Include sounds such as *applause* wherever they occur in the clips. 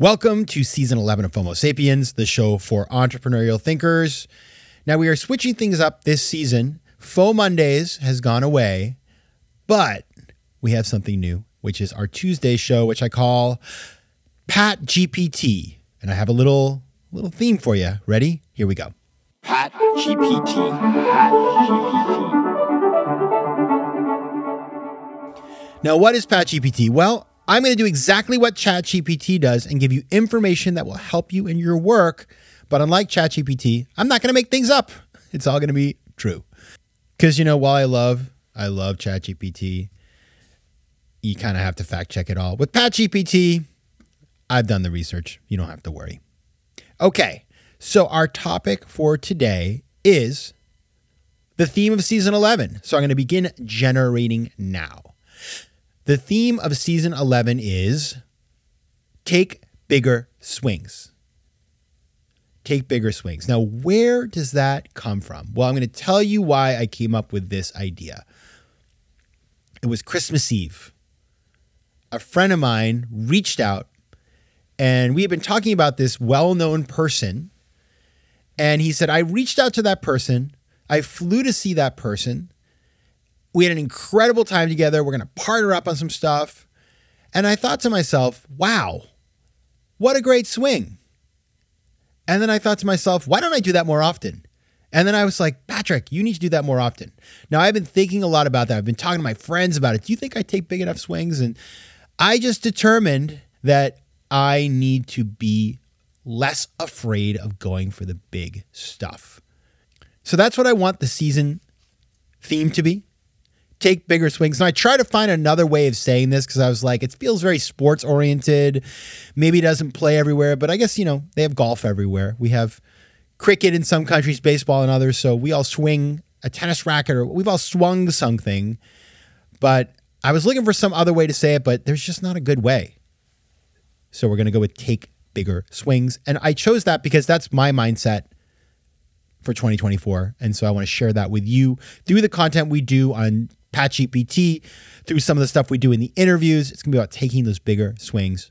Welcome to season 11 of FOMO Sapiens, the show for entrepreneurial thinkers. Now, we are switching things up this season. Faux Mondays has gone away, but we have something new, which is our Tuesday show, which I call Pat GPT. And I have a little little theme for you. Ready? Here we go. Pat GPT. Pat GPT. Now, what is Pat GPT? Well, I'm going to do exactly what ChatGPT does and give you information that will help you in your work. But unlike ChatGPT, I'm not going to make things up. It's all going to be true. Because, you know, while I love, I love ChatGPT, you kind of have to fact check it all. With PatGPT, I've done the research. You don't have to worry. Okay. So our topic for today is the theme of season 11. So I'm going to begin generating now. The theme of season 11 is take bigger swings. Take bigger swings. Now, where does that come from? Well, I'm going to tell you why I came up with this idea. It was Christmas Eve. A friend of mine reached out, and we had been talking about this well known person. And he said, I reached out to that person. I flew to see that person. We had an incredible time together. We're going to partner up on some stuff. And I thought to myself, wow, what a great swing. And then I thought to myself, why don't I do that more often? And then I was like, Patrick, you need to do that more often. Now, I've been thinking a lot about that. I've been talking to my friends about it. Do you think I take big enough swings? And I just determined that I need to be less afraid of going for the big stuff. So that's what I want the season theme to be take bigger swings. And I try to find another way of saying this because I was like, it feels very sports oriented. Maybe it doesn't play everywhere, but I guess, you know, they have golf everywhere. We have cricket in some countries, baseball in others. So we all swing a tennis racket or we've all swung something. But I was looking for some other way to say it, but there's just not a good way. So we're going to go with take bigger swings. And I chose that because that's my mindset for 2024. And so I want to share that with you through the content we do on GPT through some of the stuff we do in the interviews. It's going to be about taking those bigger swings.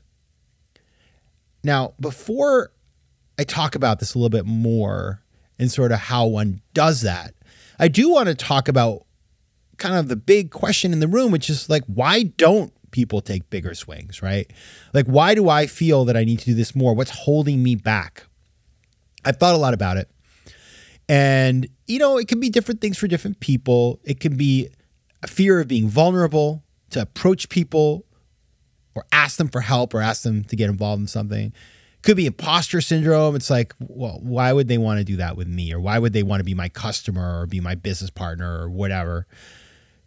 Now, before I talk about this a little bit more and sort of how one does that, I do want to talk about kind of the big question in the room, which is like, why don't people take bigger swings, right? Like, why do I feel that I need to do this more? What's holding me back? I've thought a lot about it. And, you know, it can be different things for different people. It can be a fear of being vulnerable to approach people or ask them for help or ask them to get involved in something. Could be imposter syndrome. It's like, well, why would they want to do that with me? Or why would they want to be my customer or be my business partner or whatever?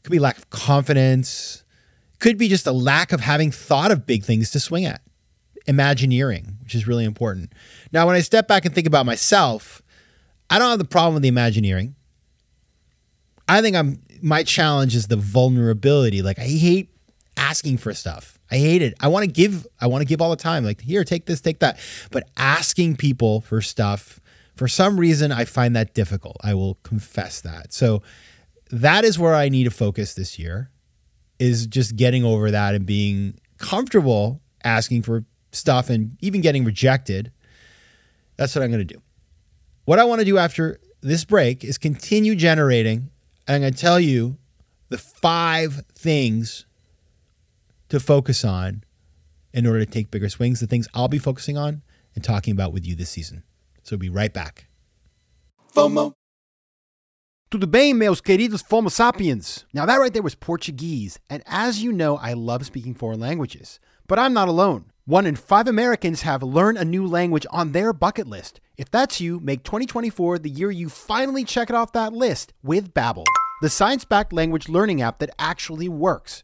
Could be lack of confidence. Could be just a lack of having thought of big things to swing at. Imagineering, which is really important. Now, when I step back and think about myself, I don't have the problem with the Imagineering. I think I'm my challenge is the vulnerability. Like I hate asking for stuff. I hate it. I want to give I want to give all the time. Like here, take this, take that. But asking people for stuff for some reason I find that difficult. I will confess that. So that is where I need to focus this year is just getting over that and being comfortable asking for stuff and even getting rejected. That's what I'm going to do. What I want to do after this break is continue generating I'm going to tell you the five things to focus on in order to take bigger swings, the things I'll be focusing on and talking about with you this season. So we'll be right back. FOMO. Tudo bem, meus queridos FOMO sapiens? Now, that right there was Portuguese. And as you know, I love speaking foreign languages. But I'm not alone. One in five Americans have learned a new language on their bucket list. If that's you, make 2024 the year you finally check it off that list with Babbel, the science-backed language learning app that actually works.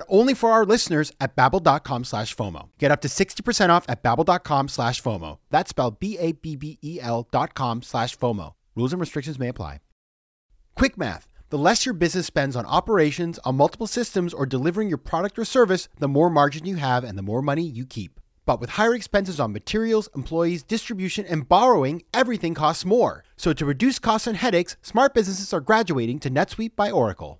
only for our listeners at babbel.com slash FOMO. Get up to 60% off at babbel.com slash FOMO. That's spelled B-A-B-B-E-L dot com slash FOMO. Rules and restrictions may apply. Quick math. The less your business spends on operations, on multiple systems, or delivering your product or service, the more margin you have and the more money you keep. But with higher expenses on materials, employees, distribution, and borrowing, everything costs more. So to reduce costs and headaches, smart businesses are graduating to NetSuite by Oracle.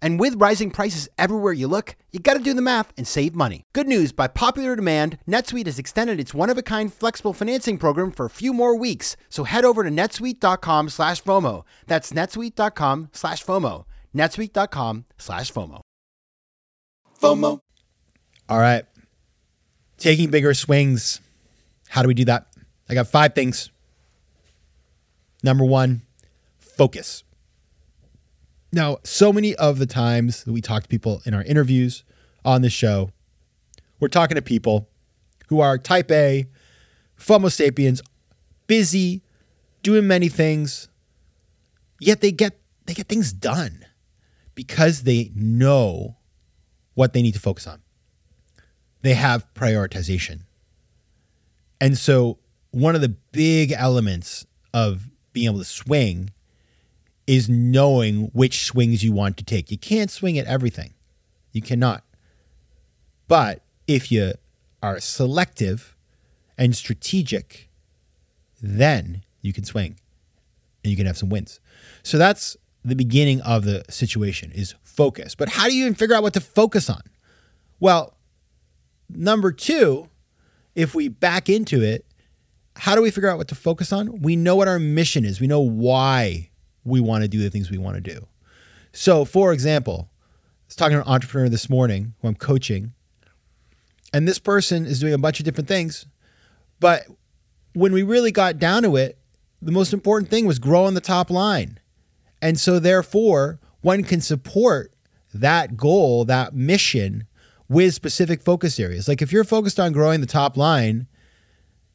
And with rising prices everywhere you look, you gotta do the math and save money. Good news by popular demand, NetSuite has extended its one of a kind flexible financing program for a few more weeks. So head over to netsuite.com slash FOMO. That's netsuite.com slash FOMO. netsuite.com slash FOMO. FOMO. All right. Taking bigger swings. How do we do that? I got five things. Number one, focus. Now, so many of the times that we talk to people in our interviews on the show, we're talking to people who are type A, FOMO sapiens, busy, doing many things, yet they get they get things done because they know what they need to focus on. They have prioritization. And so one of the big elements of being able to swing is knowing which swings you want to take. You can't swing at everything. You cannot. But if you are selective and strategic, then you can swing and you can have some wins. So that's the beginning of the situation is focus. But how do you even figure out what to focus on? Well, number 2, if we back into it, how do we figure out what to focus on? We know what our mission is. We know why we want to do the things we want to do. So, for example, I was talking to an entrepreneur this morning who I'm coaching, and this person is doing a bunch of different things. But when we really got down to it, the most important thing was growing the top line. And so, therefore, one can support that goal, that mission with specific focus areas. Like if you're focused on growing the top line,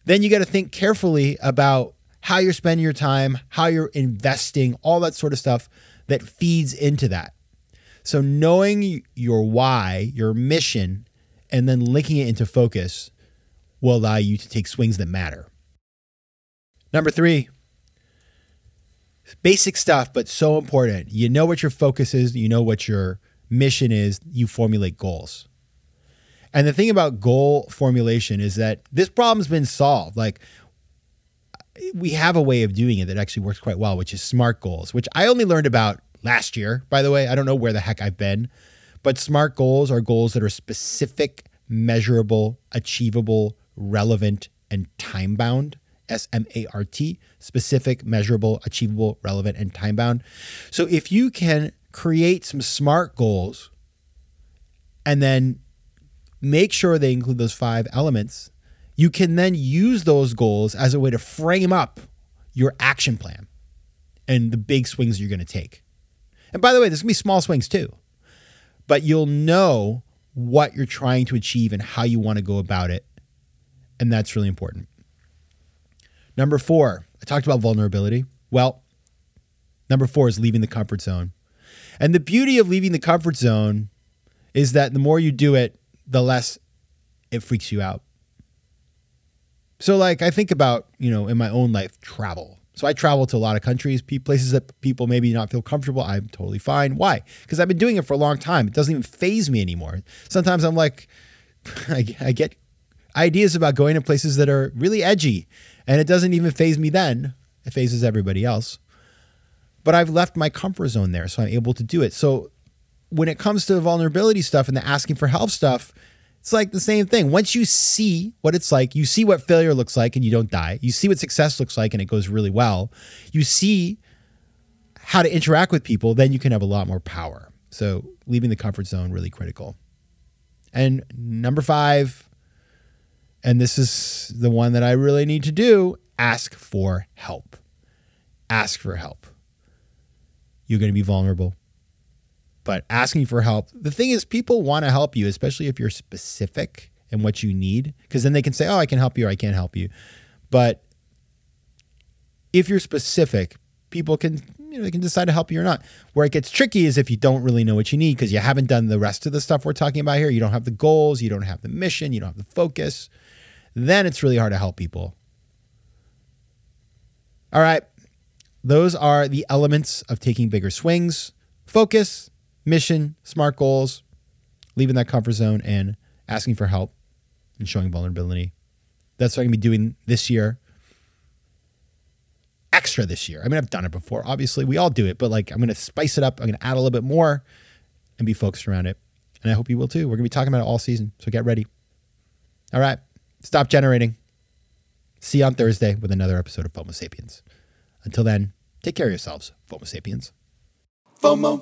then you got to think carefully about how you're spending your time, how you're investing, all that sort of stuff that feeds into that. So, knowing your why, your mission, and then linking it into focus will allow you to take swings that matter. Number three, basic stuff, but so important. You know what your focus is, you know what your mission is, you formulate goals. And the thing about goal formulation is that this problem's been solved. Like we have a way of doing it that actually works quite well, which is SMART goals, which I only learned about last year, by the way. I don't know where the heck I've been, but SMART goals are goals that are specific, measurable, achievable, relevant, and time bound. S M A R T, specific, measurable, achievable, relevant, and time bound. So if you can create some SMART goals and then make sure they include those five elements, you can then use those goals as a way to frame up your action plan and the big swings you're going to take. And by the way, there's going to be small swings too, but you'll know what you're trying to achieve and how you want to go about it. And that's really important. Number four, I talked about vulnerability. Well, number four is leaving the comfort zone. And the beauty of leaving the comfort zone is that the more you do it, the less it freaks you out. So, like, I think about, you know, in my own life, travel. So I travel to a lot of countries, places that people maybe not feel comfortable. I'm totally fine. Why? Because I've been doing it for a long time. It doesn't even phase me anymore. Sometimes I'm like, *laughs* I, get ideas about going to places that are really edgy, and it doesn't even phase me then. It phases everybody else. But I've left my comfort zone there, so I'm able to do it. So when it comes to vulnerability stuff and the asking for help stuff, it's like the same thing. Once you see what it's like, you see what failure looks like and you don't die. You see what success looks like and it goes really well. You see how to interact with people, then you can have a lot more power. So leaving the comfort zone really critical. And number five, and this is the one that I really need to do ask for help. Ask for help. You're going to be vulnerable. But asking for help, the thing is, people want to help you, especially if you're specific in what you need, because then they can say, Oh, I can help you or I can't help you. But if you're specific, people can you know they can decide to help you or not. Where it gets tricky is if you don't really know what you need because you haven't done the rest of the stuff we're talking about here. You don't have the goals, you don't have the mission, you don't have the focus. Then it's really hard to help people. All right. Those are the elements of taking bigger swings. Focus, mission, smart goals, leaving that comfort zone and asking for help and showing vulnerability. That's what I'm going to be doing this year extra this year. I mean, I've done it before. Obviously, we all do it, but like I'm going to spice it up. I'm going to add a little bit more and be focused around it. And I hope you will too. We're going to be talking about it all season. So get ready. All right. Stop generating. See you on Thursday with another episode of FOMO Sapiens. Until then, take care of yourselves, FOMO Sapiens. FOMO.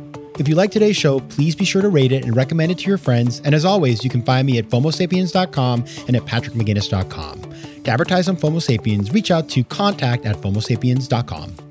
If you like today's show, please be sure to rate it and recommend it to your friends. And as always, you can find me at FOMOSapiens.com and at PatrickMcGinnis.com. To advertise on FOMO Sapiens, reach out to contact at FOMOSapiens.com.